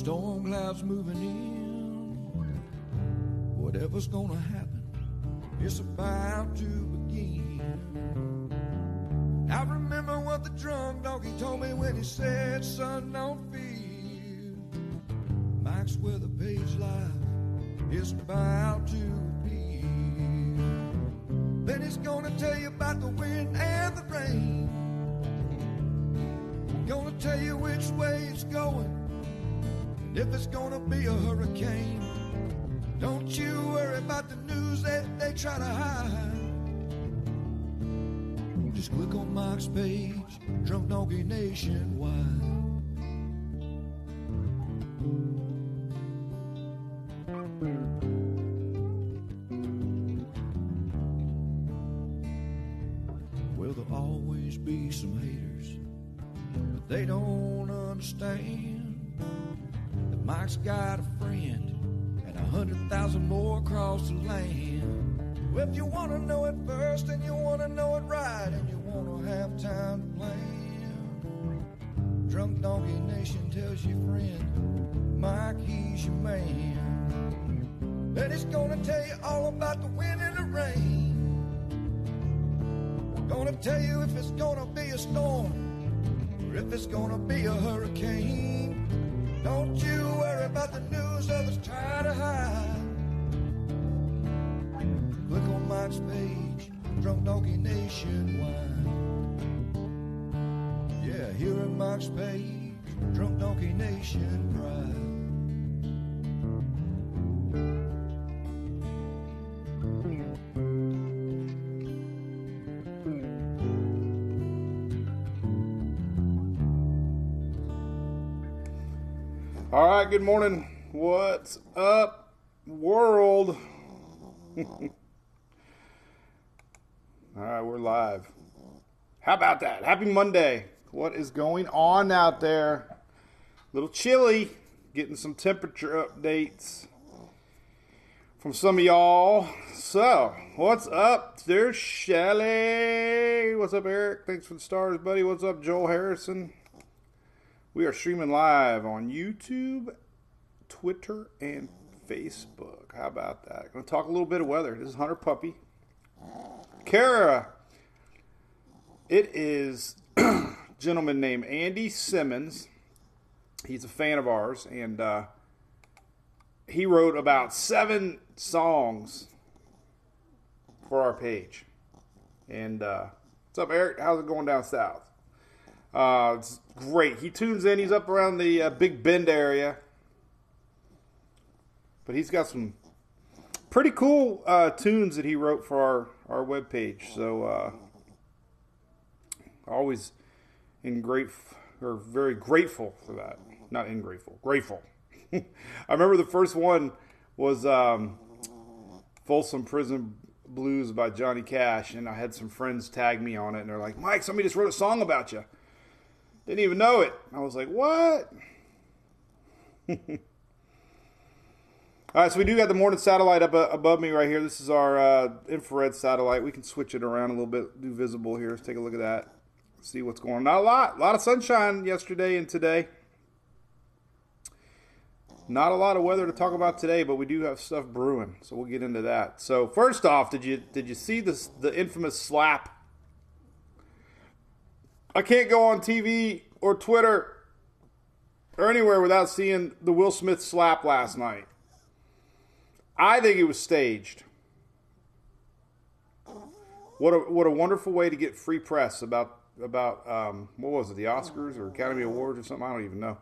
storm clouds moving in. Whatever's gonna happen, it's about to begin. I remember what the drunk donkey told me when he said, Son, don't fear. Mike's Weather Page life is about to be. Then he's gonna tell you about the wind and the rain. Gonna tell you which way if it's gonna be a hurricane. Don't you worry about the news that they try to hide. Just click on Mike's page, Drunk Donkey Nationwide. Page, Drunk Donkey Nation Pride. All right, good morning. What's up, world? All right, we're live. How about that? Happy Monday. What is going on out there? A little chilly. Getting some temperature updates from some of y'all. So, what's up? There's Shelly. What's up, Eric? Thanks for the stars, buddy. What's up, Joel Harrison? We are streaming live on YouTube, Twitter, and Facebook. How about that? Going to talk a little bit of weather. This is Hunter Puppy. Kara. It is gentleman named Andy Simmons. He's a fan of ours, and uh, he wrote about seven songs for our page. And uh, what's up, Eric? How's it going down south? Uh, it's great. He tunes in. He's up around the uh, Big Bend area, but he's got some pretty cool uh, tunes that he wrote for our our webpage. So uh, always in great or very grateful for that. Not ingrateful, grateful. I remember the first one was um, Folsom Prison Blues by Johnny Cash, and I had some friends tag me on it, and they're like, "Mike, somebody just wrote a song about you." Didn't even know it. I was like, what? All right, so we do got the morning satellite up uh, above me right here. This is our uh, infrared satellite. We can switch it around a little bit, do visible here. Let's take a look at that. See what's going on. Not a lot. A lot of sunshine yesterday and today. Not a lot of weather to talk about today, but we do have stuff brewing, so we'll get into that. So first off, did you did you see this the infamous slap I can't go on TV or Twitter or anywhere without seeing the Will Smith slap last night. I think it was staged. What a what a wonderful way to get free press about about um, what was it the Oscars or Academy Awards or something I don't even know.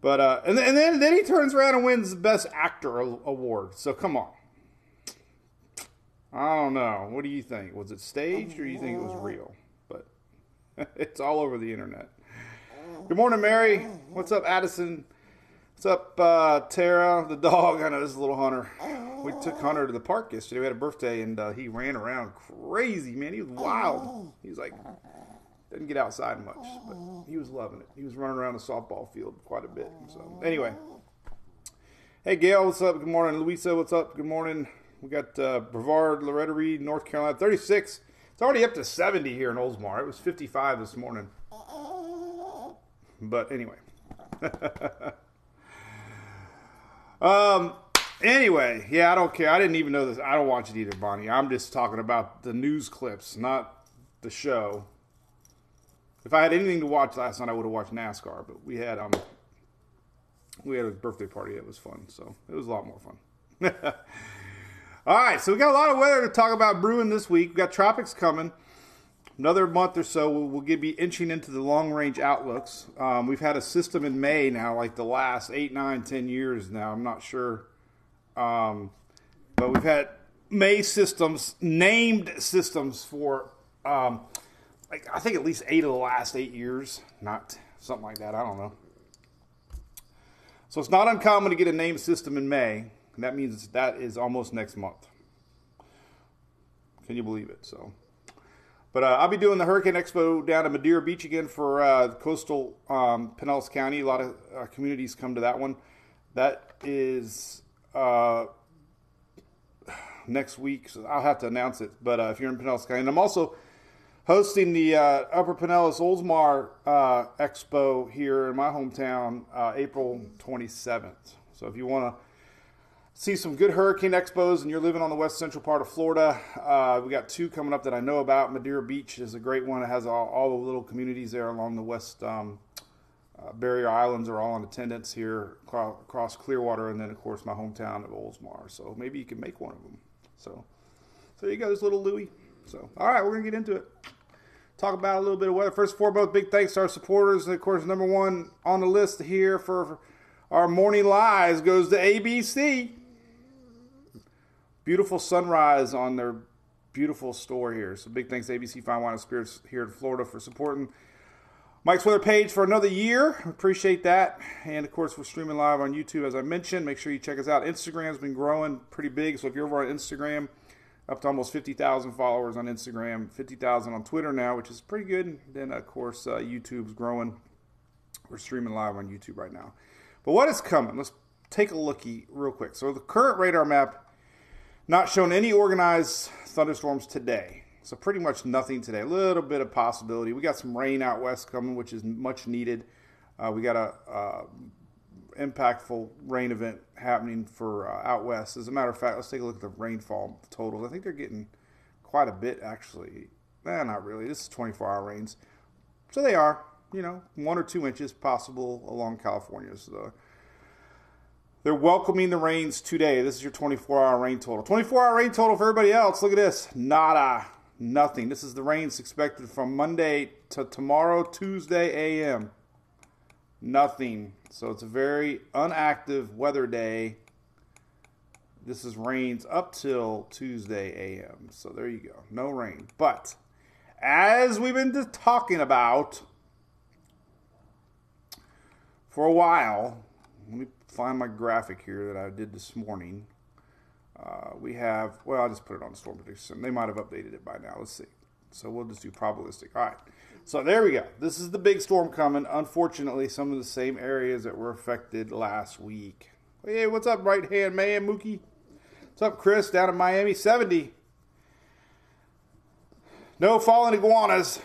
But uh, and then, and then then he turns around and wins the Best Actor award. So come on. I don't know. What do you think? Was it staged or do you think it was real? But it's all over the internet. Good morning, Mary. What's up, Addison? What's up, uh, Tara, the dog? I know this is a little Hunter. We took Hunter to the park yesterday. We had a birthday, and uh, he ran around crazy, man. He was wild. He was like, didn't get outside much, but he was loving it. He was running around the softball field quite a bit. So, anyway. Hey, Gail, what's up? Good morning. Louisa, what's up? Good morning. We got uh, Brevard, Loretta Reed, North Carolina, 36. It's already up to 70 here in Oldsmar. It was 55 this morning. But anyway. um. Anyway, yeah, I don't care. I didn't even know this. I don't watch it either, Bonnie. I'm just talking about the news clips, not the show. If I had anything to watch last night, I would have watched NASCAR. But we had um, we had a birthday party. It was fun, so it was a lot more fun. All right, so we got a lot of weather to talk about brewing this week. We got tropics coming. Another month or so, we'll, we'll be inching into the long range outlooks. Um, we've had a system in May now, like the last eight, nine, ten years now. I'm not sure, um, but we've had May systems, named systems for, um, like I think at least eight of the last eight years, not something like that. I don't know. So it's not uncommon to get a name system in May. And that means that is almost next month. Can you believe it? So. But uh, I'll be doing the Hurricane Expo down at Madeira Beach again for uh, coastal um, Pinellas County. A lot of uh, communities come to that one. That is uh, next week, so I'll have to announce it. But uh, if you're in Pinellas County, and I'm also hosting the uh, Upper Pinellas Oldsmar Expo here in my hometown, April 27th. So if you want to see some good hurricane expos and you're living on the west central part of Florida, uh, we got two coming up that I know about. Madeira Beach is a great one. It has all, all the little communities there along the west um, uh, barrier islands are all in attendance here across Clearwater, and then of course my hometown of Oldsmar. So maybe you can make one of them. So, so there you go, little Louie. So all right, we're gonna get into it. Talk about a little bit of weather. First and foremost, big thanks to our supporters. And of course, number one on the list here for our morning lies goes to ABC beautiful sunrise on their beautiful store here. So big thanks to ABC Fine Wine and Spirits here in Florida for supporting Mike's Weather page for another year. Appreciate that. And of course, we're streaming live on YouTube, as I mentioned. Make sure you check us out. Instagram's been growing pretty big. So if you're over on Instagram, up to almost 50,000 followers on Instagram, 50,000 on Twitter now, which is pretty good. Then, of course, uh, YouTube's growing. We're streaming live on YouTube right now. But what is coming? Let's take a looky real quick. So the current radar map not shown any organized thunderstorms today. So pretty much nothing today. A little bit of possibility. We got some rain out west coming, which is much needed. Uh, we got a uh, impactful rain event happening for uh, out west. As a matter of fact, let's take a look at the rainfall totals. I think they're getting quite a bit actually. Eh, not really. This is 24-hour rains, so they are. You know, one or two inches possible along California. So they're welcoming the rains today. This is your 24 hour rain total. 24 hour rain total for everybody else. Look at this. Nada. Nothing. This is the rains expected from Monday to tomorrow, Tuesday AM. Nothing. So it's a very unactive weather day. This is rains up till Tuesday AM. So there you go. No rain. But as we've been talking about for a while, let me find my graphic here that I did this morning. Uh, we have, well, I'll just put it on storm prediction. They might have updated it by now. Let's see. So we'll just do probabilistic. All right. So there we go. This is the big storm coming. Unfortunately, some of the same areas that were affected last week. Hey, what's up, right hand man, Mookie? What's up, Chris, down in Miami? 70. No falling iguanas.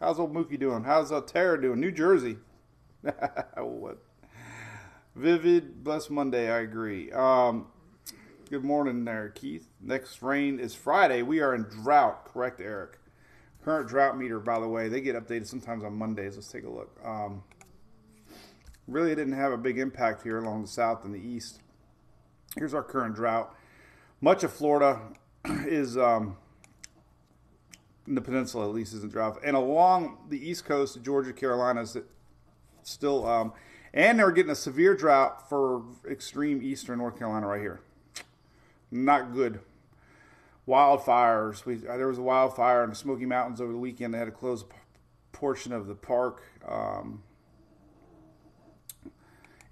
How's old Mookie doing? How's uh, Tara doing? New Jersey. what? Vivid, blessed Monday. I agree. Um, good morning there, Keith. Next rain is Friday. We are in drought. Correct, Eric. Current drought meter, by the way, they get updated sometimes on Mondays. Let's take a look. Um, really didn't have a big impact here along the south and the east. Here's our current drought. Much of Florida is um, in the peninsula, at least, is in drought, and along the east coast Georgia, Carolinas, still um, and they're getting a severe drought for extreme eastern North Carolina right here. Not good. Wildfires. We uh, there was a wildfire in the Smoky Mountains over the weekend. They had to close a portion of the park. Um,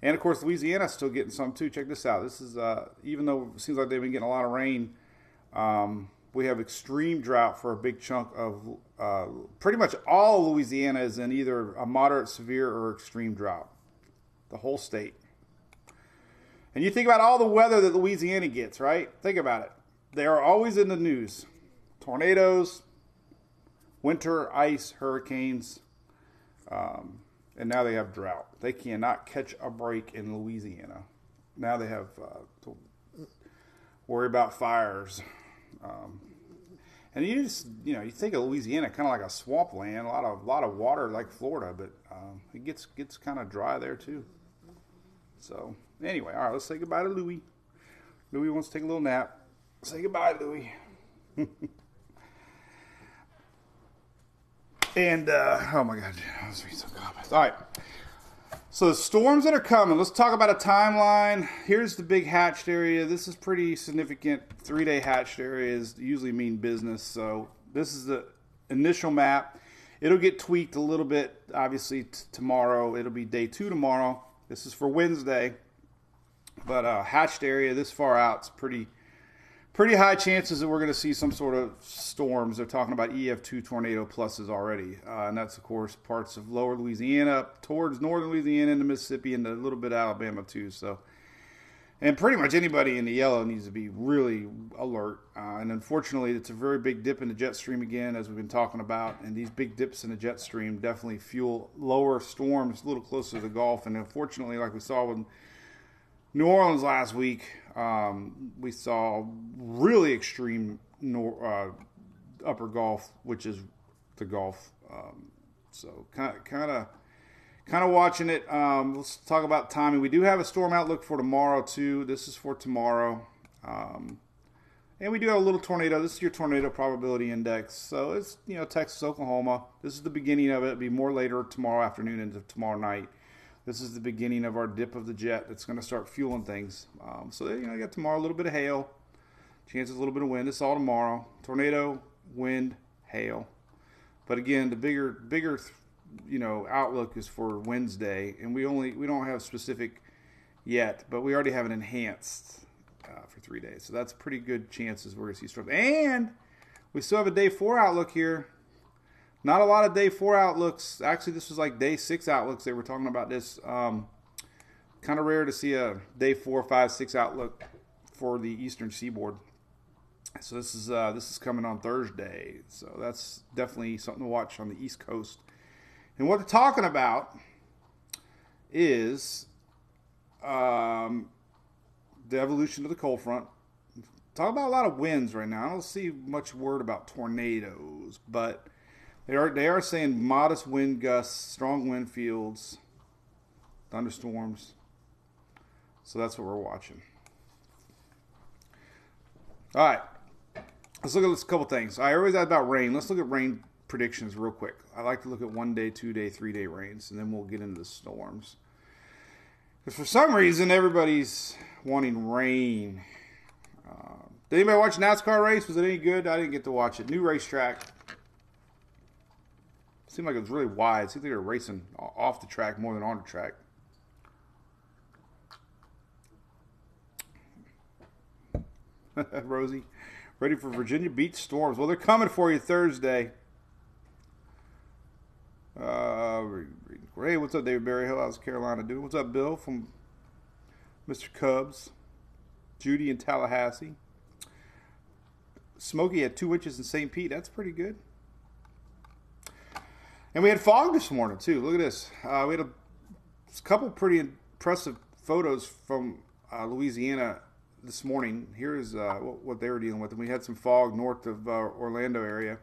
and of course, Louisiana's still getting some too. Check this out. This is uh, even though it seems like they've been getting a lot of rain. Um, we have extreme drought for a big chunk of uh, pretty much all Louisiana is in either a moderate, severe, or extreme drought the whole state. And you think about all the weather that Louisiana gets, right? Think about it. They are always in the news tornadoes, winter ice, hurricanes, Um, and now they have drought. They cannot catch a break in Louisiana. Now they have uh, to worry about fires. Um, and you just, you know, you think of Louisiana kind of like a swampland, a lot of, lot of water like Florida, but um, it gets gets kind of dry there too. So anyway, all right, let's say goodbye to Louis. Louis wants to take a little nap. Say goodbye, Louis. and uh, oh my God, I was reading some comments. All right. So the storms that are coming. Let's talk about a timeline. Here's the big hatched area. This is pretty significant. Three day hatched areas usually mean business. So this is the initial map. It'll get tweaked a little bit. Obviously t- tomorrow. It'll be day two tomorrow. This is for Wednesday. But uh, hatched area this far out is pretty pretty high chances that we're going to see some sort of storms. They're talking about EF2 tornado pluses already, uh, and that's of course parts of lower Louisiana towards northern Louisiana into Mississippi and a little bit of Alabama too. So, and pretty much anybody in the yellow needs to be really alert. Uh, and unfortunately, it's a very big dip in the jet stream again, as we've been talking about. And these big dips in the jet stream definitely fuel lower storms a little closer to the Gulf. And unfortunately, like we saw with New Orleans last week, um, we saw really extreme nor- uh, upper Gulf, which is the Gulf. Um, so kind of, kind of, kind of watching it. Um, let's talk about timing. We do have a storm outlook for tomorrow too. This is for tomorrow, um, and we do have a little tornado. This is your tornado probability index. So it's you know Texas, Oklahoma. This is the beginning of it. It'll be more later tomorrow afternoon into tomorrow night this is the beginning of our dip of the jet that's going to start fueling things. Um, so, you know, you got tomorrow a little bit of hail, chances a little bit of wind. It's all tomorrow. Tornado, wind, hail. But again, the bigger, bigger, you know, outlook is for Wednesday, and we only we don't have specific yet, but we already have an enhanced uh, for three days. So that's pretty good chances we're going to see storms. And we still have a day four outlook here not a lot of day four outlooks. Actually, this was like day six outlooks. They were talking about this. Um, kind of rare to see a day four, five, six outlook for the Eastern Seaboard. So this is uh, this is coming on Thursday. So that's definitely something to watch on the East Coast. And what they're talking about is um, the evolution of the cold front. Talk about a lot of winds right now. I don't see much word about tornadoes, but they are they are saying modest wind gusts, strong wind fields, thunderstorms. So that's what we're watching. All right. Let's look at a couple things. I always ask about rain. Let's look at rain predictions real quick. I like to look at one day, two day, three day rains, and then we'll get into the storms. Because for some reason, everybody's wanting rain. Uh, did anybody watch NASCAR race? Was it any good? I didn't get to watch it. New racetrack. Seemed like it was really wide. Seemed like they were racing off the track more than on the track. Rosie, ready for Virginia Beach storms. Well, they're coming for you Thursday. Uh, hey, what's up, David Berryhill? How's Carolina doing? What's up, Bill from Mr. Cubs? Judy in Tallahassee. Smokey had two inches in St. Pete. That's pretty good. And we had fog this morning too. Look at this. Uh, we had a, couple pretty impressive photos from uh, Louisiana this morning. Here's uh, what, what, they were dealing with. And we had some fog north of uh, Orlando area.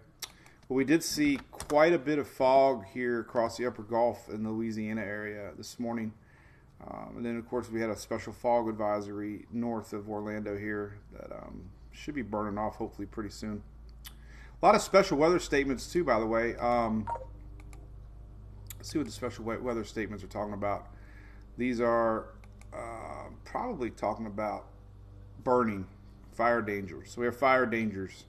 But we did see quite a bit of fog here across the upper Gulf in the Louisiana area this morning. Um, and then, of course, we had a special fog advisory north of Orlando here that um, should be burning off hopefully pretty soon. A lot of special weather statements, too, by the way. Um, See what the special weather statements are talking about. These are uh, probably talking about burning, fire dangers. So we have fire dangers.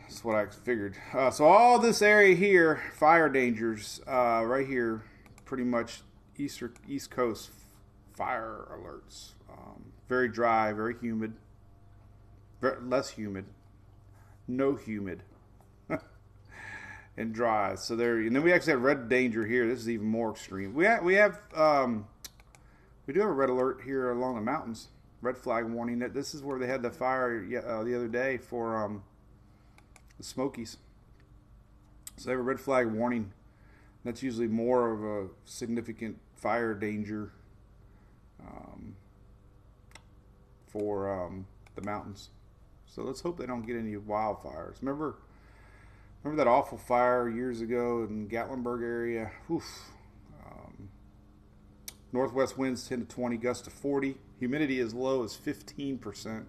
That's what I figured. Uh, so all this area here, fire dangers, uh, right here, pretty much east east coast fire alerts. Um, very dry, very humid, very, less humid, no humid and dry. So there, and then we actually have red danger here. This is even more extreme. We have, we have, um, we do have a red alert here along the mountains. Red flag warning that this is where they had the fire uh, the other day for um, the Smokies. So they have a red flag warning That's usually more of a significant fire danger um, for um, the mountains. So let's hope they don't get any wildfires. Remember, remember that awful fire years ago in Gatlinburg area? Oof. Um, northwest winds 10 to 20, gusts to 40. Humidity as low as 15%.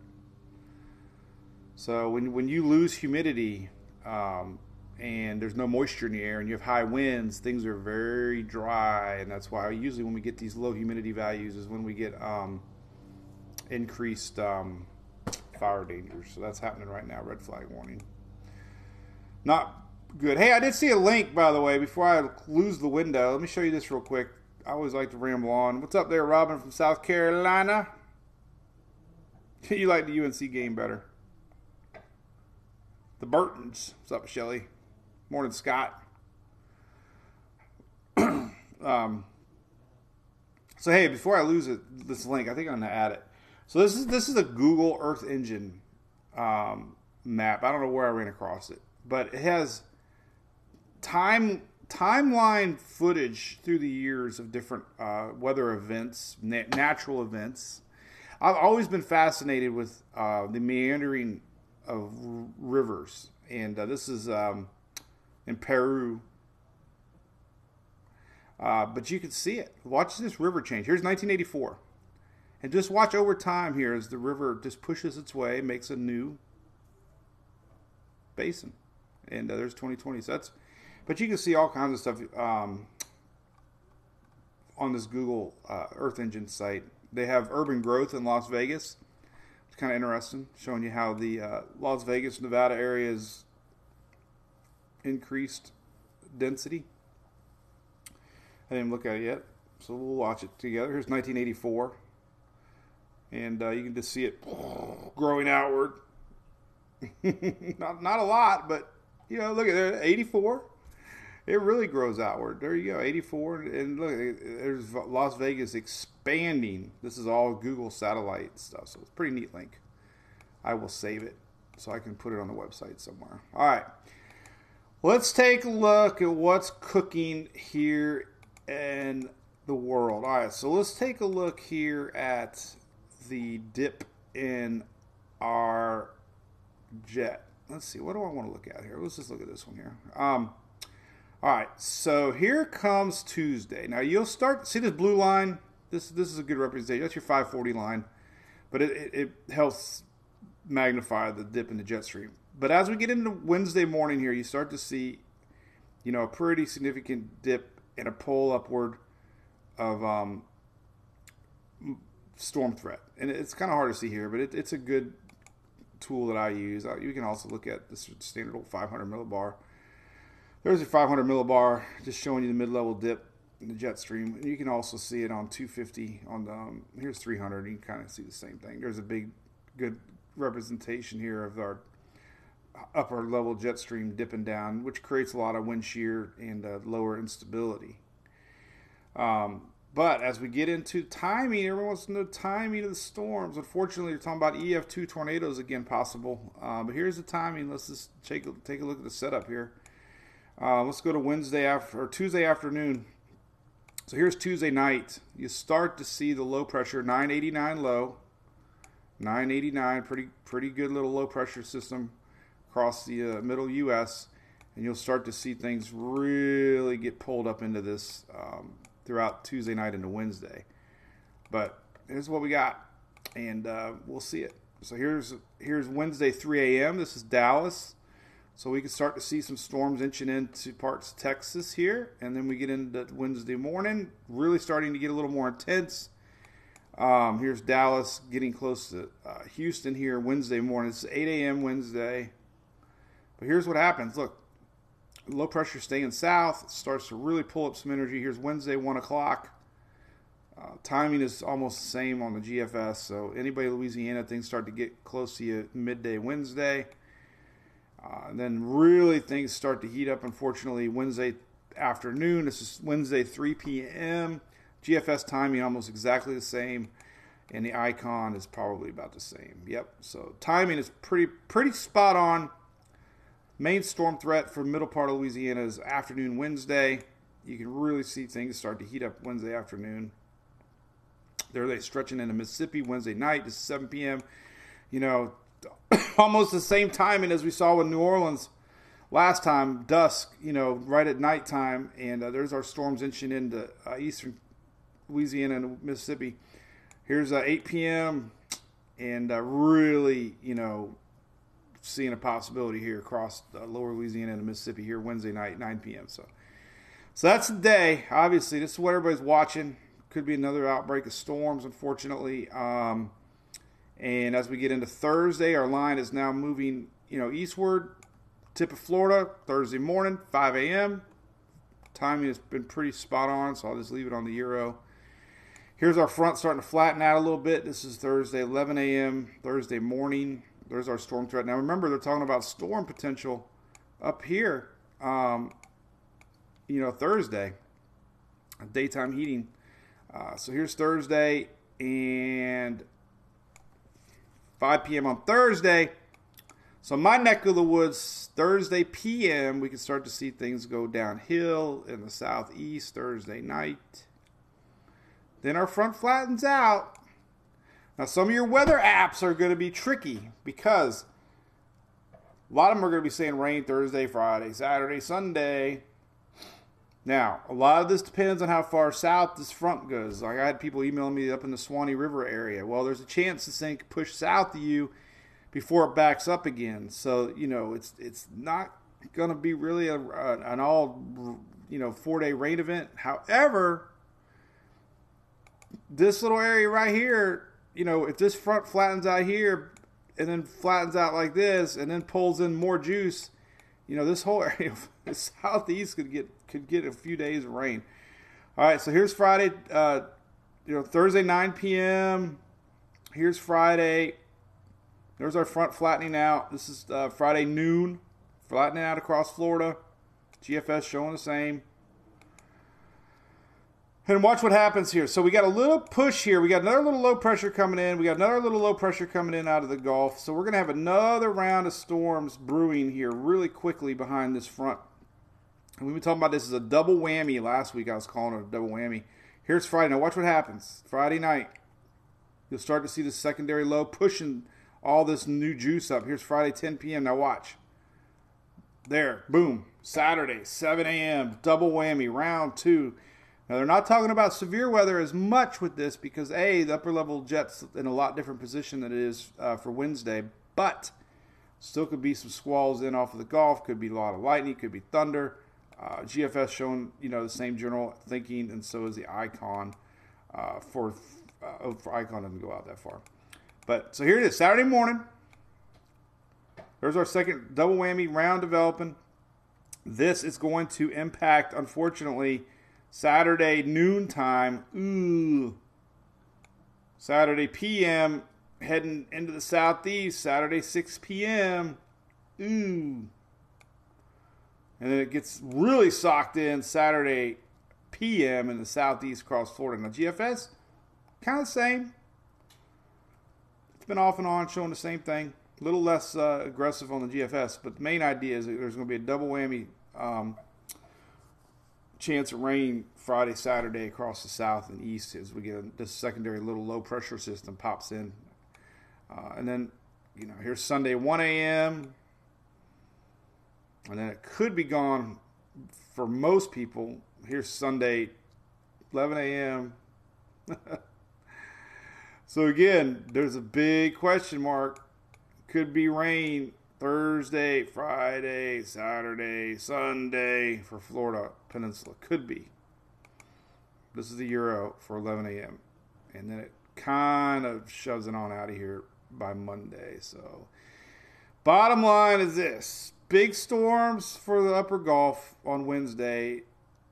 So when when you lose humidity um, and there's no moisture in the air and you have high winds, things are very dry, and that's why usually when we get these low humidity values is when we get um, increased um, fire dangers. So that's happening right now. Red flag warning. Not good. Hey, I did see a link by the way. Before I lose the window, let me show you this real quick. I always like to ramble on. What's up there, Robin from South Carolina? you like the UNC game better. The Burtons. What's up, Shelly? Morning, Scott. um, so hey, before I lose it, this link, I think I'm gonna add it. So this is this is a Google Earth Engine um, map. I don't know where I ran across it, but it has time timeline footage through the years of different uh, weather events, na- natural events. I've always been fascinated with uh, the meandering of r- rivers, and uh, this is um, in Peru. Uh, but you can see it. Watch this river change. Here's 1984, and just watch over time here as the river just pushes its way, makes a new basin, and uh, there's 2020. So but you can see all kinds of stuff um, on this Google uh, Earth Engine site. They have urban growth in Las Vegas It's kind of interesting, showing you how the uh, Las Vegas, Nevada area is increased density. I didn't look at it yet, so we'll watch it together. Here's 1984, and uh, you can just see it growing outward. not not a lot, but you know, look at there, 84 it really grows outward. There you go, 84, and look, there's Las Vegas expanding. This is all Google satellite stuff, so it's pretty neat link. I will save it so I can put it on the website somewhere. All right, let's take a look at what's cooking here in the world. All right, so let's take a look here at the dip in our jet. Let's see, what do I want to look at here? Let's just look at this one here. Um, all right, so here comes Tuesday. Now you'll start see this blue line. This this is a good representation. That's your 540 line, but it, it, it helps magnify the dip in the jet stream. But as we get into Wednesday morning here, you start to see, you know, a pretty significant dip and a pull upward of um, storm threat, and it's kind of hard to see here, but it, it's a good tool that I use. Uh, you can also look at the standard old 500 millibar there's a 500 millibar just showing you the mid-level dip in the jet stream. And you can also see it on 250 on the, um, here's 300. You can kind of see the same thing. There's a big, good representation here of our upper level jet stream dipping down, which creates a lot of wind shear and uh, lower instability. Um, but as we get into timing, everyone wants to know timing of the storms. Unfortunately, you're talking about EF2 tornadoes again possible. Uh, but here's the timing. Let's just take a, take a look at the setup here. Uh, let's go to Wednesday after or Tuesday afternoon. So here's Tuesday night. You start to see the low pressure 989 low, 989, pretty pretty good little low pressure system across the uh, middle U.S. And you'll start to see things really get pulled up into this um, throughout Tuesday night into Wednesday. But here's what we got, and uh, we'll see it. So here's here's Wednesday 3 a.m. This is Dallas. So we can start to see some storms inching into parts of Texas here, and then we get into Wednesday morning, really starting to get a little more intense. Um, here's Dallas getting close to uh, Houston here Wednesday morning. It's 8 a.m. Wednesday. But here's what happens. Look, low pressure staying south starts to really pull up some energy. Here's Wednesday, 1 o'clock. Uh, timing is almost the same on the GFS. So anybody Louisiana, things start to get close to you midday Wednesday. Uh, and then really things start to heat up, unfortunately, Wednesday afternoon. This is Wednesday, 3 p.m. GFS timing almost exactly the same, and the icon is probably about the same. Yep. So timing is pretty pretty spot on. Main storm threat for middle part of Louisiana is afternoon Wednesday. you can really see things start to heat up Wednesday afternoon. There they stretching into Mississippi Wednesday night to 7 p.m. You know, almost the same timing as we saw with New Orleans last time, dusk, you know, right at nighttime. And uh, there's our storms inching into uh, eastern Louisiana and Mississippi. Here's uh, 8 p.m. and uh, really, you know, seeing a possibility here across uh, lower Louisiana and Mississippi here Wednesday night, 9 p.m. So, so that's the day. Obviously, this is what everybody's watching. Could be another outbreak of storms, unfortunately. Um, and as we get into Thursday, our line is now moving, you know, eastward, tip of Florida, Thursday morning, 5 a.m. Timing has been pretty spot on, so I'll just leave it on the Euro. Here's our front starting to flatten out a little bit. This is Thursday, 11 a.m., Thursday morning. There's our storm threat. Now, remember, they're talking about storm potential up here, um, you know, Thursday, daytime heating. Uh, so here's Thursday, and 5 p.m. on Thursday. So my neck of the woods, Thursday p.m., we can start to see things go downhill in the southeast Thursday night. Then our front flattens out. Now some of your weather apps are going to be tricky because a lot of them are going to be saying rain Thursday, Friday, Saturday, Sunday. Now, a lot of this depends on how far south this front goes. Like I had people emailing me up in the Swanee River area. Well, there's a chance this thing could push south of you before it backs up again. So you know, it's it's not going to be really a, an all you know four day rain event. However, this little area right here, you know, if this front flattens out here and then flattens out like this and then pulls in more juice, you know, this whole area the southeast could get could get a few days of rain. All right, so here's Friday, uh, you know, Thursday 9 p.m. Here's Friday. There's our front flattening out. This is uh, Friday noon, flattening out across Florida. GFS showing the same. And watch what happens here. So we got a little push here. We got another little low pressure coming in. We got another little low pressure coming in out of the Gulf. So we're going to have another round of storms brewing here really quickly behind this front. And we've been talking about this as a double whammy. Last week I was calling it a double whammy. Here's Friday. Now watch what happens. Friday night, you'll start to see the secondary low pushing all this new juice up. Here's Friday, 10 p.m. Now watch. There, boom. Saturday, 7 a.m. Double whammy, round two. Now, they're not talking about severe weather as much with this because, A, the upper level jet's in a lot different position than it is uh, for Wednesday, but still could be some squalls in off of the Gulf, could be a lot of lightning, could be thunder. Uh, GFS showing, you know, the same general thinking, and so is the icon uh, for, uh, for icon doesn't go out that far. But so here it is, Saturday morning. There's our second double whammy round developing. This is going to impact, unfortunately, Saturday noontime. Ooh. Saturday PM heading into the southeast. Saturday 6 p.m. Ooh. And then it gets really socked in Saturday PM in the southeast across Florida. Now, GFS, kind of the same. It's been off and on showing the same thing. A little less uh, aggressive on the GFS, but the main idea is that there's going to be a double whammy um, chance of rain Friday, Saturday across the south and east as we get this secondary little low pressure system pops in. Uh, and then, you know, here's Sunday 1 a.m. And then it could be gone for most people. Here's Sunday 11 a.m. so again, there's a big question mark. Could be rain Thursday, Friday, Saturday, Sunday for Florida Peninsula. Could be. This is the Euro for 11 a.m. And then it kind of shoves it on out of here by Monday. So, bottom line is this big storms for the upper Gulf on Wednesday,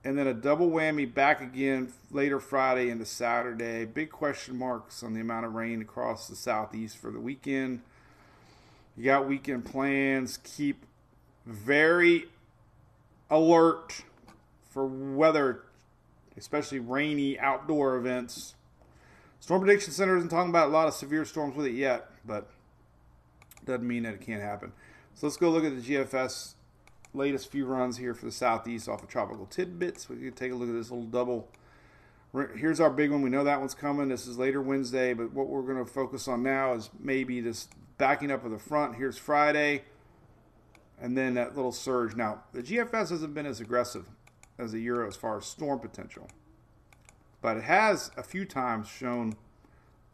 and then a double whammy back again later Friday into Saturday. Big question marks on the amount of rain across the southeast for the weekend. You got weekend plans. Keep very alert for weather, especially rainy outdoor events. Storm Prediction Center isn't talking about a lot of severe storms with it yet, but doesn't mean that it can't happen. So let's go look at the GFS latest few runs here for the southeast off of Tropical Tidbits. We can take a look at this little double. Here's our big one. We know that one's coming. This is later Wednesday, but what we're going to focus on now is maybe this backing up of the front. Here's Friday, and then that little surge. Now, the GFS hasn't been as aggressive as the Euro as far as storm potential, but it has a few times shown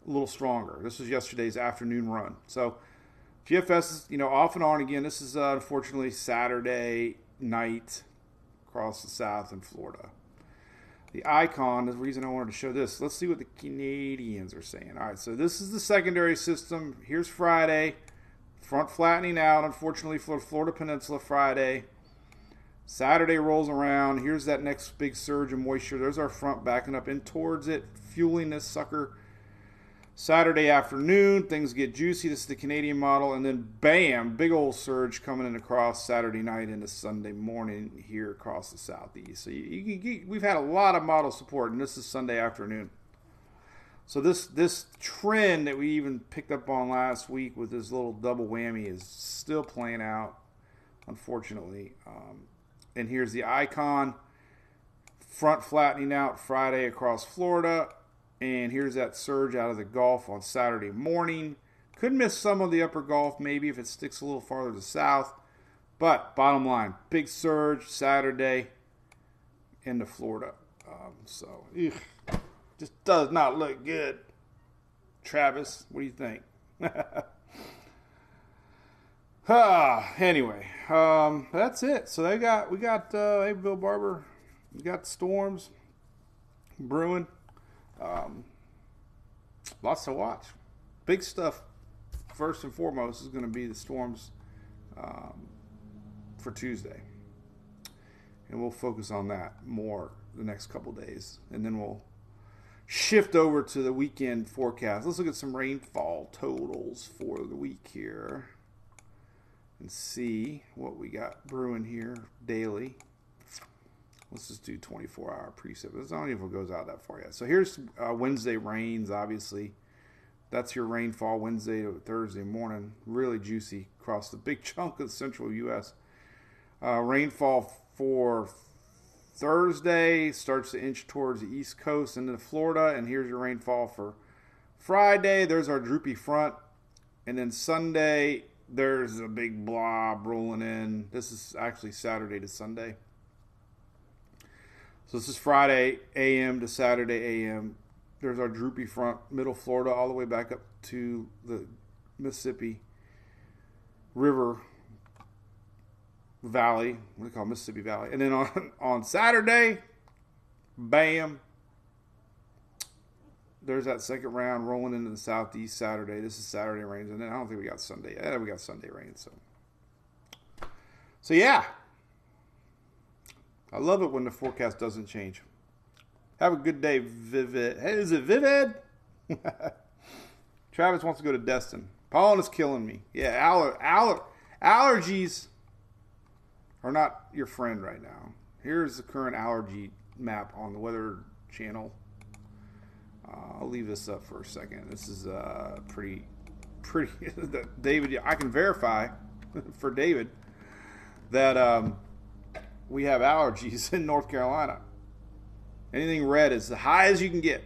a little stronger. This was yesterday's afternoon run. So, GFS is, you know, off and on again. This is uh, unfortunately Saturday night across the south in Florida. The icon, the reason I wanted to show this, let's see what the Canadians are saying. All right, so this is the secondary system. Here's Friday. Front flattening out, unfortunately, for Florida Peninsula Friday. Saturday rolls around. Here's that next big surge of moisture. There's our front backing up in towards it, fueling this sucker Saturday afternoon, things get juicy. This is the Canadian model. And then, bam, big old surge coming in across Saturday night into Sunday morning here across the southeast. So you, you, you, we've had a lot of model support, and this is Sunday afternoon. So this this trend that we even picked up on last week with this little double whammy is still playing out, unfortunately. Um, and here's the icon front flattening out Friday across Florida and here's that surge out of the Gulf on Saturday morning. Could miss some of the upper Gulf maybe if it sticks a little farther to south. But bottom line, big surge Saturday into Florida. Um, so, ugh, just does not look good. Travis, what do you think? ah, anyway, um, that's it. So they got we got uh, Barber, we got storms brewing. Um, lots to watch. Big stuff. First and foremost is going to be the storms um, for Tuesday, and we'll focus on that more the next couple days, and then we'll shift over to the weekend forecast. Let's look at some rainfall totals for the week here and see what we got brewing here daily. Let's just do 24 hour precip. It's don't even goes out that far yet. So here's uh, Wednesday rains, obviously. That's your rainfall Wednesday to Thursday morning. Really juicy across the big chunk of the central U.S. Uh, rainfall for Thursday starts to inch towards the east coast into Florida. And here's your rainfall for Friday. There's our droopy front. And then Sunday, there's a big blob rolling in. This is actually Saturday to Sunday. So this is Friday AM to Saturday AM. There's our droopy front, middle Florida, all the way back up to the Mississippi River Valley. What do you call it? Mississippi Valley? And then on on Saturday, bam. There's that second round rolling into the southeast Saturday. This is Saturday rains, and then I don't think we got Sunday. Yeah, we got Sunday rain. So, so yeah, I love it when the forecast doesn't change. Have a good day, Vivid. Hey, is it Vivid? Travis wants to go to Destin. Pollen is killing me. Yeah, aller, aller, allergies are not your friend right now. Here's the current allergy map on the Weather Channel. Uh, I'll leave this up for a second. This is uh, pretty, pretty. David, I can verify for David that um, we have allergies in North Carolina. Anything red is the high as you can get.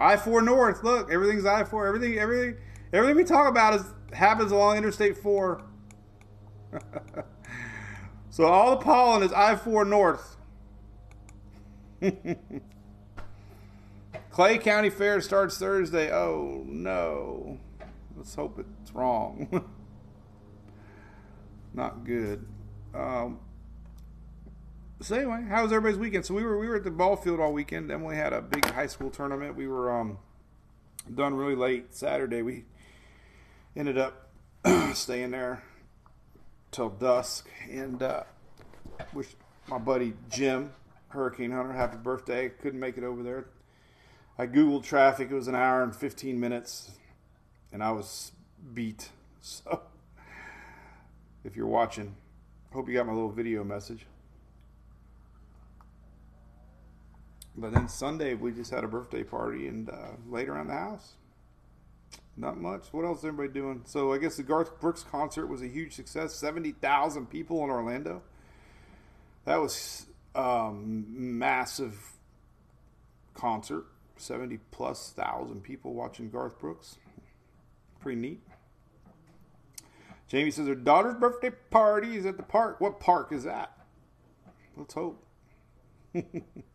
I four north. Look, everything's I four. Everything, everything, everything we talk about is happens along Interstate four. so all the pollen is I four north. Clay County Fair starts Thursday. Oh no. Let's hope it's wrong. Not good. Um, so anyway, how was everybody's weekend? So we were we were at the ball field all weekend. We had a big high school tournament. We were um, done really late Saturday. We ended up staying there till dusk, and uh, wish my buddy Jim Hurricane Hunter happy birthday. Couldn't make it over there. I googled traffic. It was an hour and fifteen minutes, and I was beat. So if you're watching, hope you got my little video message. But then Sunday we just had a birthday party and uh, laid around the house. Not much. What else is everybody doing? So I guess the Garth Brooks concert was a huge success. Seventy thousand people in Orlando. That was um, massive concert. Seventy plus thousand people watching Garth Brooks. Pretty neat. Jamie says her daughter's birthday party is at the park. What park is that? Let's hope.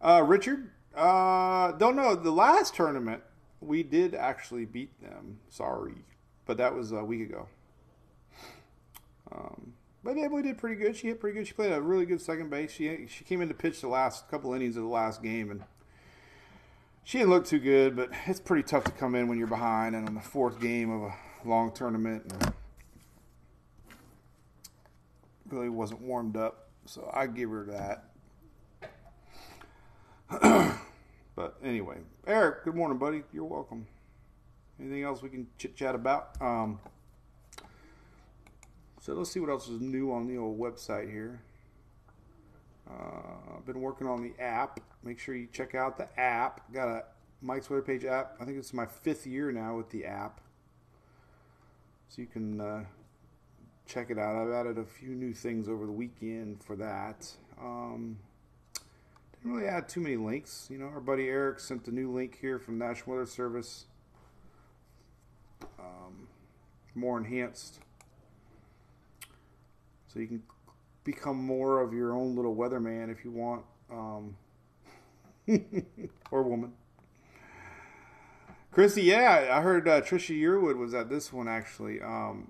uh, Richard, uh, don't know. The last tournament, we did actually beat them. Sorry. But that was a week ago. Um, but Emily did pretty good. She hit pretty good. She played a really good second base. She she came in to pitch the last couple innings of the last game, and she didn't look too good. But it's pretty tough to come in when you're behind and on the fourth game of a long tournament. And really wasn't warmed up, so I give her that. but anyway, Eric, good morning, buddy. You're welcome. Anything else we can chit chat about? Um, so let's see what else is new on the old website here. Uh, I've been working on the app. Make sure you check out the app. Got a Mike's Weather Page app. I think it's my fifth year now with the app. So you can uh, check it out. I've added a few new things over the weekend for that. Um, didn't really add too many links. You know, our buddy Eric sent a new link here from National Weather Service. Um, more enhanced. So you can become more of your own little weatherman if you want. Um, or woman. Chrissy, yeah, I heard uh, Trisha Yearwood was at this one actually. Um,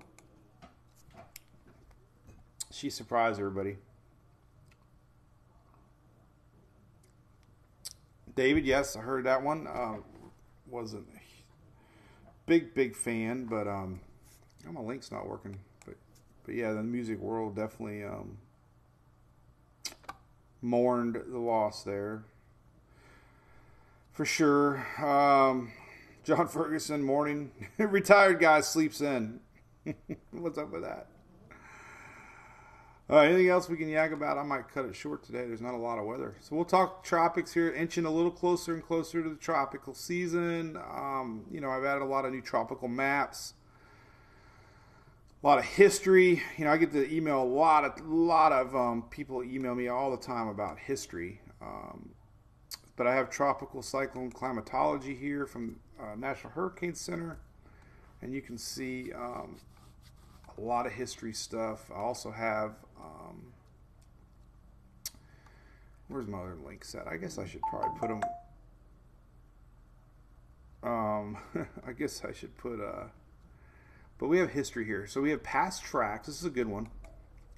she surprised everybody. David, yes, I heard that one. Uh, wasn't a big, big fan, but um, oh, my link's not working. But, but yeah, the music world definitely um, mourned the loss there for sure. Um, John Ferguson, morning. Retired guy sleeps in. What's up with that? Uh, anything else we can yak about? I might cut it short today. There's not a lot of weather. So we'll talk tropics here, inching a little closer and closer to the tropical season. Um, you know, I've added a lot of new tropical maps, a lot of history. You know, I get to email a lot of lot of um, people email me all the time about history. Um, but I have tropical cyclone climatology here from uh, National Hurricane Center, and you can see um, a lot of history stuff. I also have um, where's my other links at? I guess I should probably put them. Um, I guess I should put uh, but we have history here. So we have past tracks. This is a good one.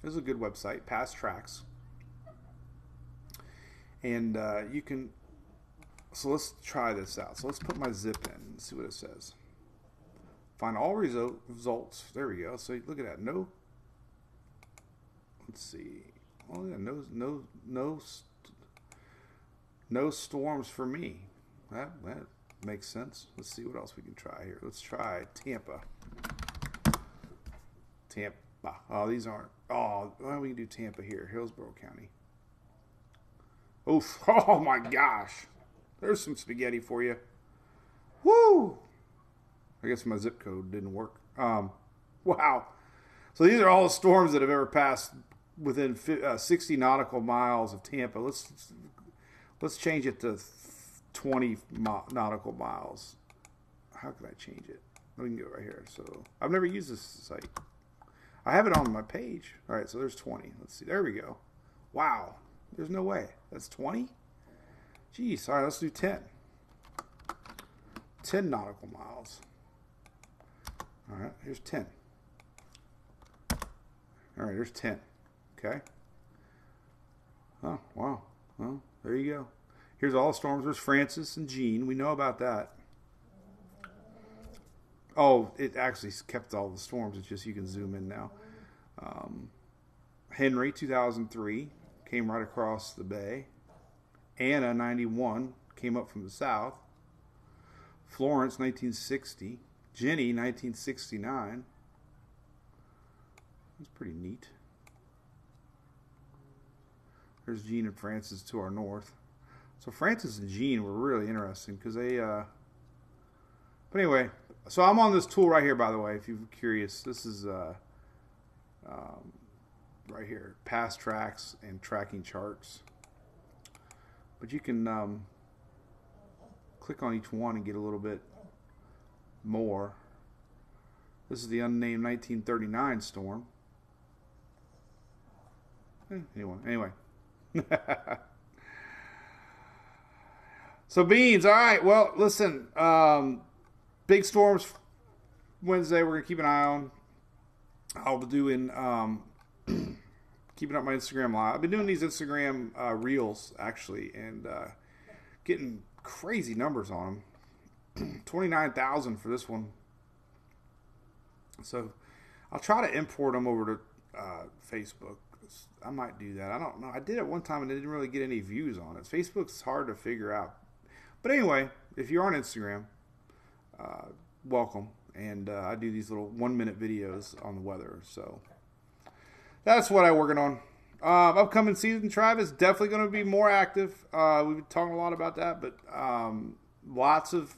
This is a good website, past tracks. And uh, you can so let's try this out. So let's put my zip in and see what it says. Find all resu- results. There we go. So look at that. No. Let's see. Oh yeah, no, no, no, no storms for me. That that makes sense. Let's see what else we can try here. Let's try Tampa. Tampa. Oh, these aren't. Oh, well, we can do Tampa here, Hillsborough County. Oof! Oh my gosh. There's some spaghetti for you. Woo! I guess my zip code didn't work. Um, wow. So these are all the storms that have ever passed within uh, 60 nautical miles of Tampa. Let's let's change it to 20 nautical miles. How can I change it? We can go right here. So I've never used this site. I have it on my page. All right, so there's 20. Let's see. There we go. Wow. There's no way. That's 20? Geez, all right, let's do 10. 10 nautical miles. All right, here's 10. All right, there's 10. Okay. Oh, wow. Well, there you go. Here's all the storms. There's Frances and Jeanne. We know about that. Oh, it actually kept all the storms. It's just you can zoom in now. Um, Henry, 2003, came right across the bay. Anna, 91, came up from the south. Florence, 1960. Jenny, 1969. That's pretty neat. There's Jeanne and Frances to our north. So Frances and Jeanne were really interesting because they. Uh, but anyway, so I'm on this tool right here, by the way, if you're curious. This is uh, um, right here, past tracks and tracking charts. But you can um, click on each one and get a little bit more. This is the unnamed 1939 storm. Eh, anyway, anyway. so beans, all right. Well, listen, um, big storms Wednesday. We're gonna keep an eye on. I'll be doing um, keeping up my Instagram live. I've been doing these Instagram uh, reels actually, and uh, getting crazy numbers on them. Twenty nine thousand for this one. So I'll try to import them over to uh, Facebook. I might do that. I don't know. I did it one time and I didn't really get any views on it. Facebook's hard to figure out. But anyway, if you're on Instagram, uh, welcome. And uh, I do these little one minute videos on the weather. So that's what I'm working on. Uh, upcoming season, Travis, definitely going to be more active. Uh, we've been talking a lot about that, but um, lots of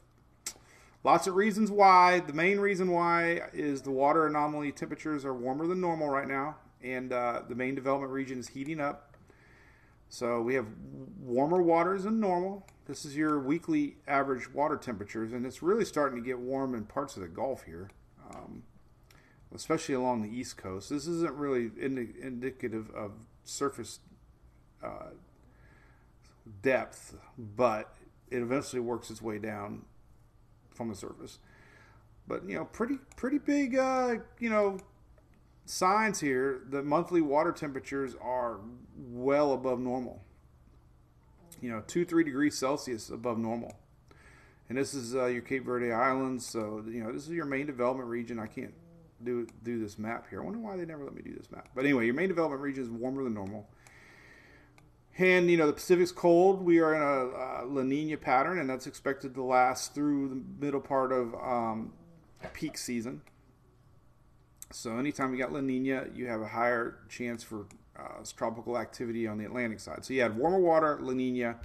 lots of reasons why. The main reason why is the water anomaly temperatures are warmer than normal right now, and uh, the main development region is heating up. So we have warmer waters than normal. This is your weekly average water temperatures, and it's really starting to get warm in parts of the Gulf here, um, especially along the East Coast. This isn't really indi- indicative of surface uh, depth, but it eventually works its way down from the surface. But you know, pretty pretty big, uh, you know, signs here. The monthly water temperatures are well above normal you know, two, three degrees Celsius above normal. And this is uh, your Cape Verde Islands. So, you know, this is your main development region. I can't do do this map here. I wonder why they never let me do this map. But anyway, your main development region is warmer than normal. And, you know, the Pacific's cold. We are in a, La Nina pattern, and that's expected to last through the middle part of um, peak season. So anytime you got La Nina, you have a higher chance for uh, tropical activity on the Atlantic side. So you had warmer water, La Nina,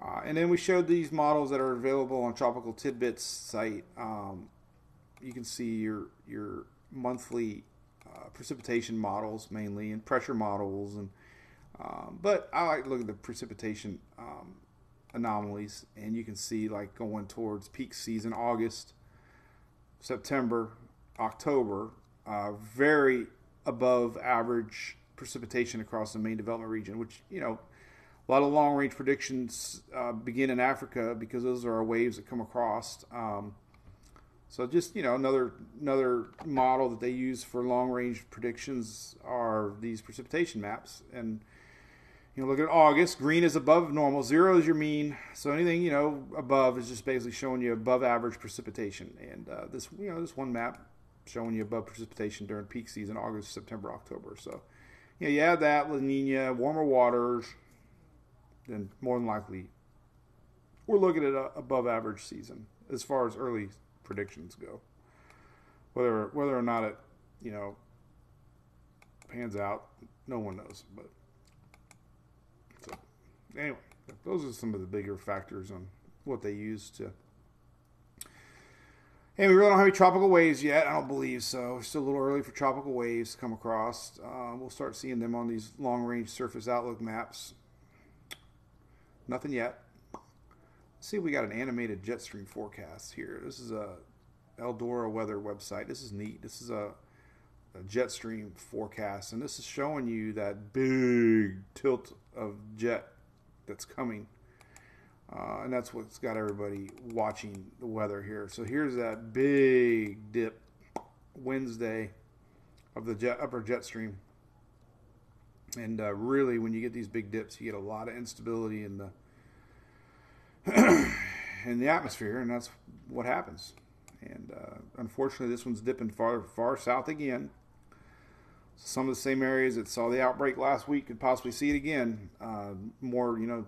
uh, and then we showed these models that are available on Tropical Tidbits site. Um, you can see your your monthly uh, precipitation models mainly, and pressure models, and um, but I like to look at the precipitation um, anomalies, and you can see like going towards peak season, August, September, October, uh, very above average precipitation across the main development region, which, you know, a lot of long range predictions uh, begin in Africa because those are our waves that come across. Um, so just you know another another model that they use for long range predictions are these precipitation maps. And you know look at August green is above normal zero is your mean. So anything you know above is just basically showing you above average precipitation. And uh, this you know this one map showing you above precipitation during peak season August September October so yeah, you add that La Nina, warmer waters, then more than likely we're looking at a above average season as far as early predictions go. Whether whether or not it, you know, pans out, no one knows. But so anyway, those are some of the bigger factors on what they use to and we really don't have any tropical waves yet. I don't believe so. It's still a little early for tropical waves to come across. Uh, we'll start seeing them on these long range surface outlook maps. Nothing yet. Let's see if we got an animated jet stream forecast here. This is a Eldora weather website. This is neat. This is a, a jet stream forecast, and this is showing you that big tilt of jet that's coming uh, and that's what's got everybody watching the weather here. So here's that big dip Wednesday of the jet, upper jet stream. And uh, really, when you get these big dips, you get a lot of instability in the in the atmosphere, and that's what happens. And uh, unfortunately, this one's dipping far far south again. Some of the same areas that saw the outbreak last week could possibly see it again. Uh, more, you know,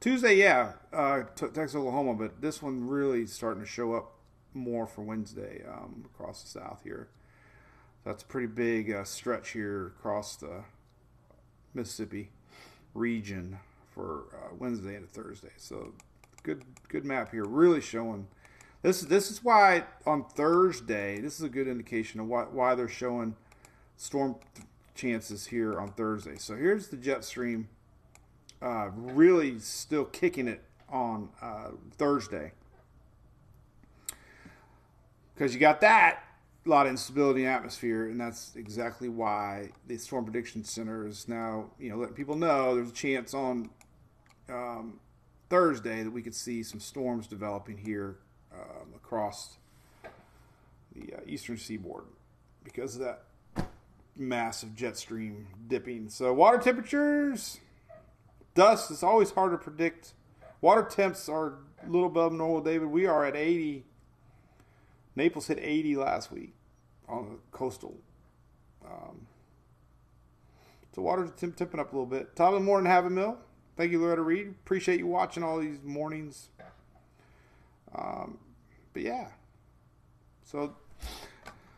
Tuesday, yeah, uh, Texas, Oklahoma, but this one really starting to show up more for Wednesday um, across the south here. That's a pretty big uh, stretch here across the Mississippi region for uh, Wednesday into Thursday. So good, good map here, really showing This this is why on Thursday, this is a good indication of why why they're showing storm chances here on Thursday. So here's the jet stream, uh, really still kicking it on uh, Thursday because you got that a lot of instability in atmosphere, and that's exactly why the Storm Prediction Center is now you know letting people know there's a chance on um, Thursday that we could see some storms developing here um, across the uh, eastern seaboard because of that massive jet stream dipping. So water temperatures, dust. It's always hard to predict. Water temps are a little above normal, David. We are at 80. Naples hit 80 last week on the coastal. Um, so water's temp- tipping up a little bit. Top of the morning, have a mill. Thank you, Loretta Reed. Appreciate you watching all these mornings. Um, but yeah, so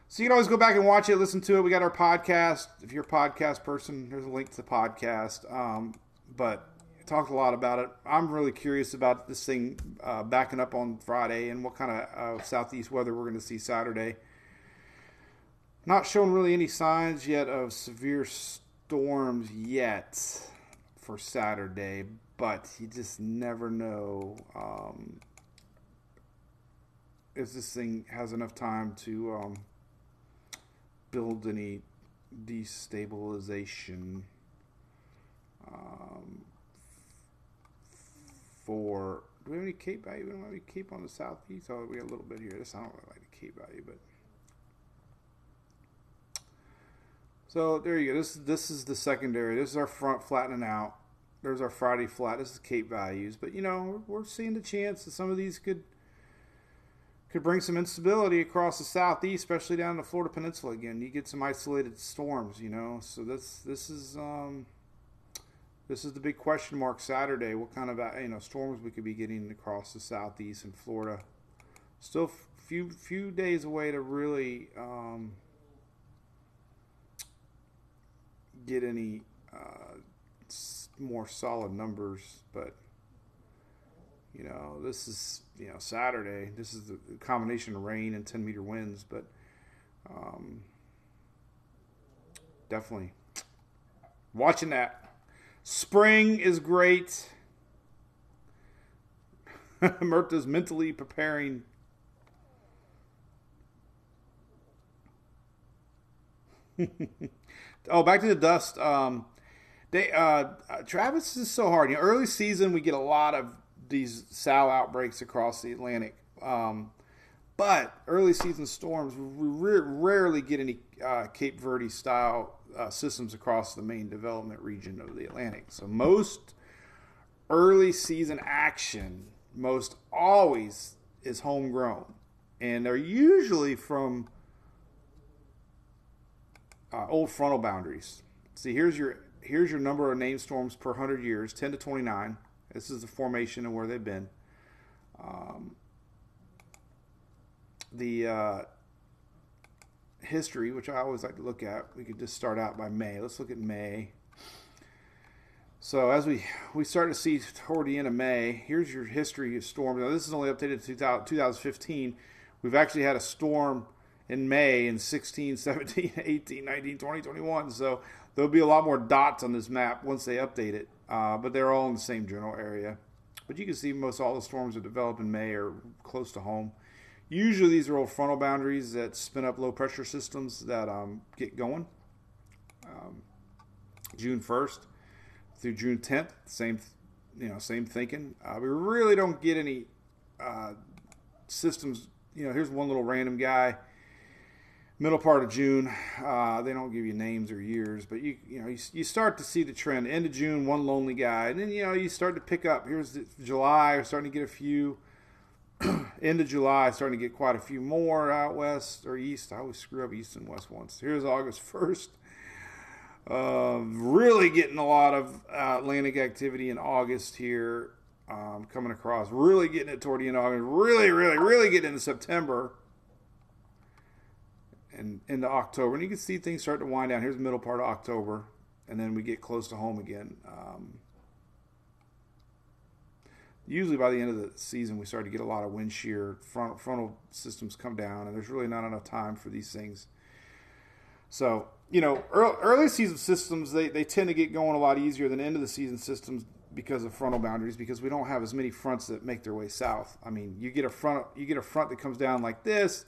so you can always go back and watch it, listen to it. We got our podcast. If you're a podcast person, there's a link to the podcast. Um, but talked a lot about it. I'm really curious about this thing uh, backing up on Friday and what kind of uh, southeast weather we're going to see Saturday. Not showing really any signs yet of severe storms yet for Saturday, but you just never know um, if this thing has enough time to um, build any destabilization. Um, for do we have any Cape value? We don't have any Cape on the southeast. Oh, we got a little bit here. This I don't really like the Cape value, but so there you go. This this is the secondary. This is our front flattening out. There's our Friday flat. This is Cape values, but you know we're, seeing the chance that some of these could could bring some instability across the southeast, especially down the Florida Peninsula again. You get some isolated storms, you know. So this this is um, this is the big question mark Saturday. What kind of uh, you know storms we could be getting across the southeast and Florida? Still few few days away to really um, get any uh, more solid numbers, but you know this is you know Saturday. This is the combination of rain and 10 meter winds, but um, definitely watching that. Spring is great. Murta's mentally preparing. oh, back to the dust. Um, they uh, Travis is so hard. You know, early season we get a lot of these SAL outbreaks across the Atlantic. Um, but early season storms, we rarely get any uh, Cape Verde style uh, systems across the main development region of the Atlantic. So most early season action, most always is homegrown, and they're usually from uh, old frontal boundaries. See, here's your here's your number of named storms per hundred years, ten to twenty nine. This is the formation and where they've been. Um, the uh, history, which I always like to look at, we could just start out by May. Let's look at May. So as we we start to see toward the end of May, here's your history of storms. Now this is only updated to 2015. We've actually had a storm in May in 16, 17, 18, 19, 20, 21. So there'll be a lot more dots on this map once they update it. Uh, but they're all in the same general area. But you can see most all the storms that develop in May are close to home. Usually these are old frontal boundaries that spin up low pressure systems that um, get going. Um, June 1st through June 10th, same you know same thinking. Uh, we really don't get any uh, systems. You know, here's one little random guy middle part of June. Uh, they don't give you names or years, but you you know you, you, start to see the trend. End of June, one lonely guy, and then you know you start to pick up. Here's July, we're starting to get a few. End of July, starting to get quite a few more out west or east. I always screw up east and west once. Here's August first. Uh, really getting a lot of Atlantic activity in August here, um, coming across. Really getting it toward the end of August. Really, really, really getting into September and into October. And you can see things start to wind down. Here's the middle part of October, and then we get close to home again. Um, usually by the end of the season, we start to get a lot of wind shear. Front, frontal systems come down, and there's really not enough time for these things. So, you know, early, early season systems, they, they tend to get going a lot easier than end of the season systems because of frontal boundaries because we don't have as many fronts that make their way south. I mean, you get a front you get a front that comes down like this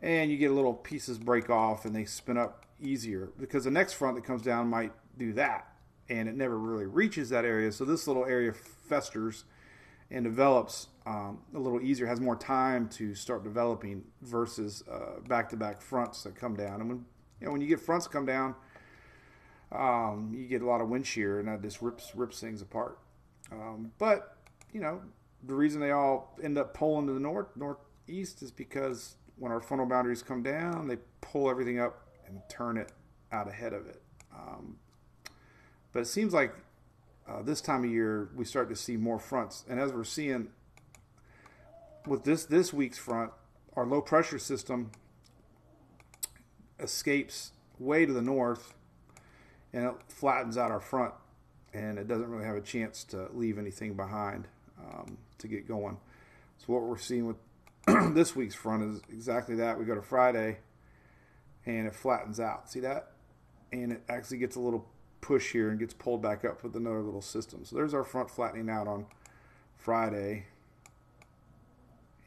and you get little pieces break off and they spin up easier because the next front that comes down might do that and it never really reaches that area. So this little area festers and develops um, a little easier, has more time to start developing versus back to back fronts that come down. And when you know when you get fronts come down, um, you get a lot of wind shear, and that just rips rips things apart. Um, but you know, the reason they all end up pulling to the north northeast is because when our frontal boundaries come down, they pull everything up and turn it out ahead of it. Um, but it seems like uh, this time of year we start to see more fronts, and as we're seeing with this this week's front, our low pressure system escapes way to the north and it flattens out our front and it doesn't really have a chance to leave anything behind um, to get going. So what we're seeing with this week's front is exactly that. We go to Friday and it flattens out. See that? And it actually gets a little push here and gets pulled back up with another little system. So there's our front flattening out on Friday.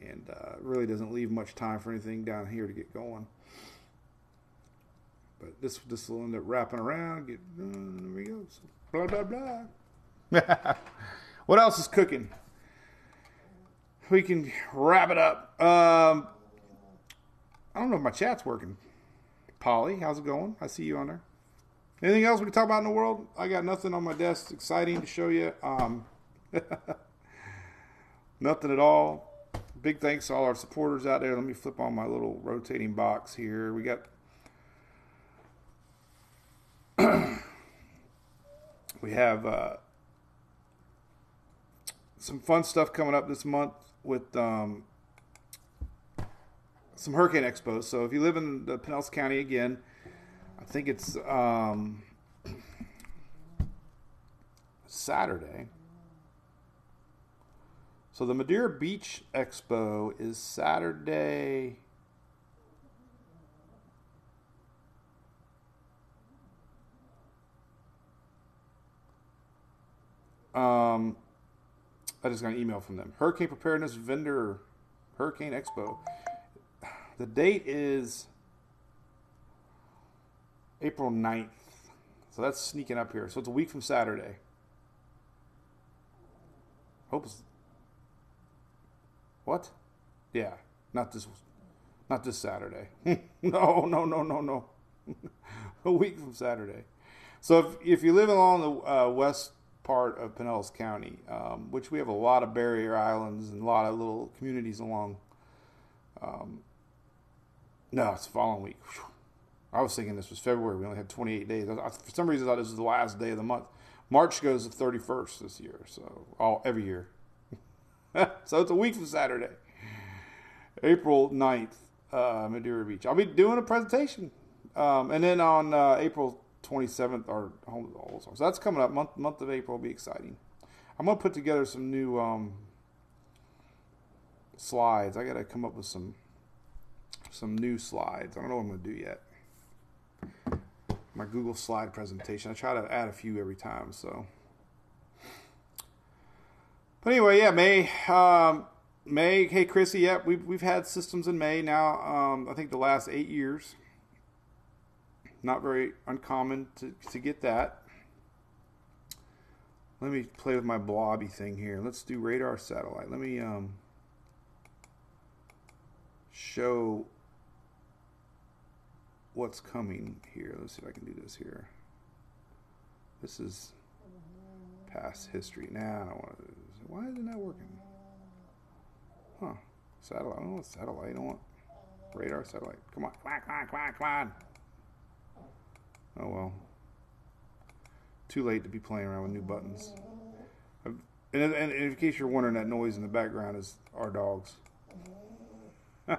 And uh, really doesn't leave much time for anything down here to get going. But this this will end up wrapping around. Get uh, there we go. So, blah blah blah. what else is cooking? We can wrap it up. Um, I don't know if my chat's working. Polly, how's it going? I see you on there. Anything else we can talk about in the world? I got nothing on my desk exciting to show you. Um, nothing at all. Big thanks to all our supporters out there. Let me flip on my little rotating box here. We got we have uh, some fun stuff coming up this month with um, some hurricane expos. So if you live in the Pinellas County again, I think it's um, Saturday. So the Madeira Beach Expo is Saturday. Um, I just got an email from them. Hurricane Preparedness Vendor Hurricane Expo. The date is April 9th. So that's sneaking up here. So it's a week from Saturday. Hope it's What? Yeah, not this not this Saturday. no, no, no, no, no. a week from Saturday. So if if you live along the uh, west part of Pinellas County, um, which we have a lot of barrier islands and a lot of little communities along. Um, no, it's the following week. Whew. I was thinking this was February. We only had 28 days. I, for some reason, I thought this was the last day of the month. March goes the 31st this year, so all every year. so it's a week from Saturday, April 9th, uh, Madeira Beach. I'll be doing a presentation, um, and then on uh, April 27th are home all songs. So that's coming up. Month month of April will be exciting. I'm gonna put together some new um, slides. I gotta come up with some some new slides. I don't know what I'm gonna do yet. My Google slide presentation. I try to add a few every time. So, but anyway, yeah, May. Um, May. Hey, Chrissy. Yep, we've we've had systems in May now. Um, I think the last eight years. Not very uncommon to, to get that. Let me play with my blobby thing here. Let's do radar satellite. Let me um, show what's coming here. Let's see if I can do this here. This is past history. Now, nah. Why isn't that working? Huh. Satellite. I don't want satellite. I don't want radar satellite. Come on. Come on, come on, come on, come on. Oh well. Too late to be playing around with new buttons. And, and, and in case you're wondering, that noise in the background is our dogs.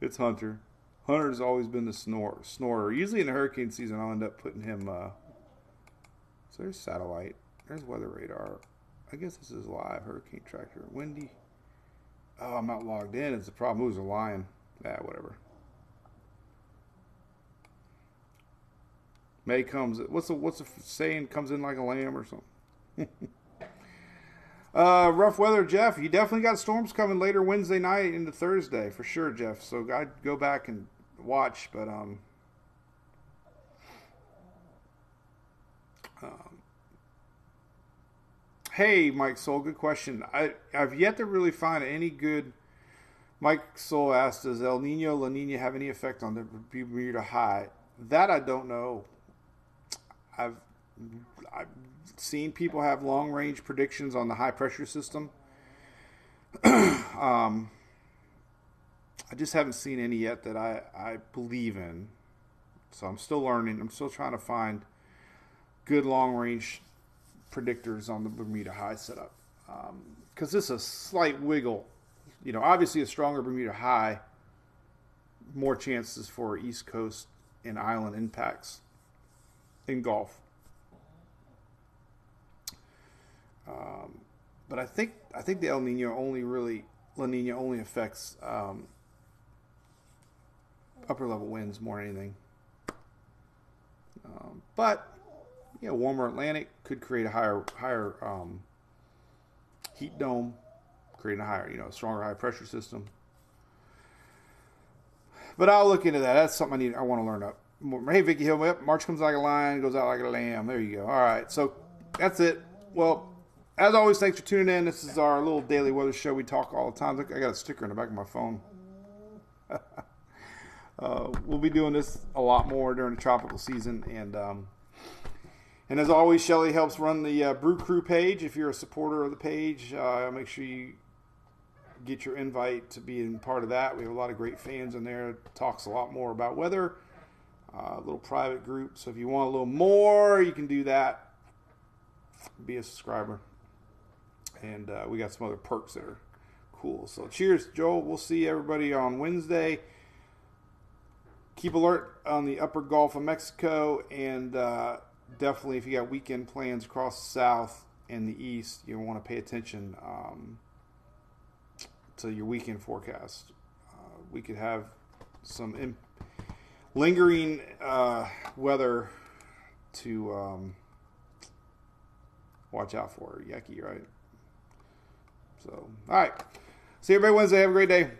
it's Hunter. Hunter's always been the snore, snorer. Usually in the hurricane season, I'll end up putting him. Uh, so there's satellite. There's weather radar. I guess this is live. Hurricane Tracker. Windy. Oh, I'm not logged in. It's a problem. Who's a lion? Yeah, whatever. May comes. What's the what's the saying? Comes in like a lamb or something. uh, rough weather, Jeff. You definitely got storms coming later Wednesday night into Thursday for sure, Jeff. So I'd go back and watch, but um. um hey, Mike Soul, good question. I I've yet to really find any good. Mike Soul asked, "Does El Nino La Nina have any effect on the Bermuda High?" That I don't know. I've I've seen people have long range predictions on the high pressure system. um, I just haven't seen any yet that I, I believe in. So I'm still learning. I'm still trying to find good long range predictors on the Bermuda High setup. Because um, this is a slight wiggle. You know, obviously a stronger Bermuda High, more chances for East Coast and island impacts in Gulf. Um, but I think I think the El Nino only really La Nina only affects um, upper level winds more than anything. Um, but you know, warmer Atlantic could create a higher higher um, heat dome, creating a higher you know stronger high pressure system. But I'll look into that. That's something I need. I want to learn up. Hey, Vicky Hill, March comes like a lion, goes out like a lamb. There you go. All right, so that's it. Well, as always, thanks for tuning in. This is our little daily weather show. We talk all the time. Look, I got a sticker in the back of my phone. uh, we'll be doing this a lot more during the tropical season, and um, and as always, Shelly helps run the uh, Brew Crew page. If you're a supporter of the page, uh, make sure you get your invite to be in part of that. We have a lot of great fans in there. Talks a lot more about weather uh, a little private group. So if you want a little more, you can do that. Be a subscriber. And uh, we got some other perks that are cool. So cheers, Joel. We'll see everybody on Wednesday. Keep alert on the upper Gulf of Mexico. And uh, definitely, if you got weekend plans across the south and the east, you want to pay attention um, to your weekend forecast. Uh, we could have some. Lingering uh, weather to um, watch out for. Yucky, right? So, all right. See everybody Wednesday. Have a great day.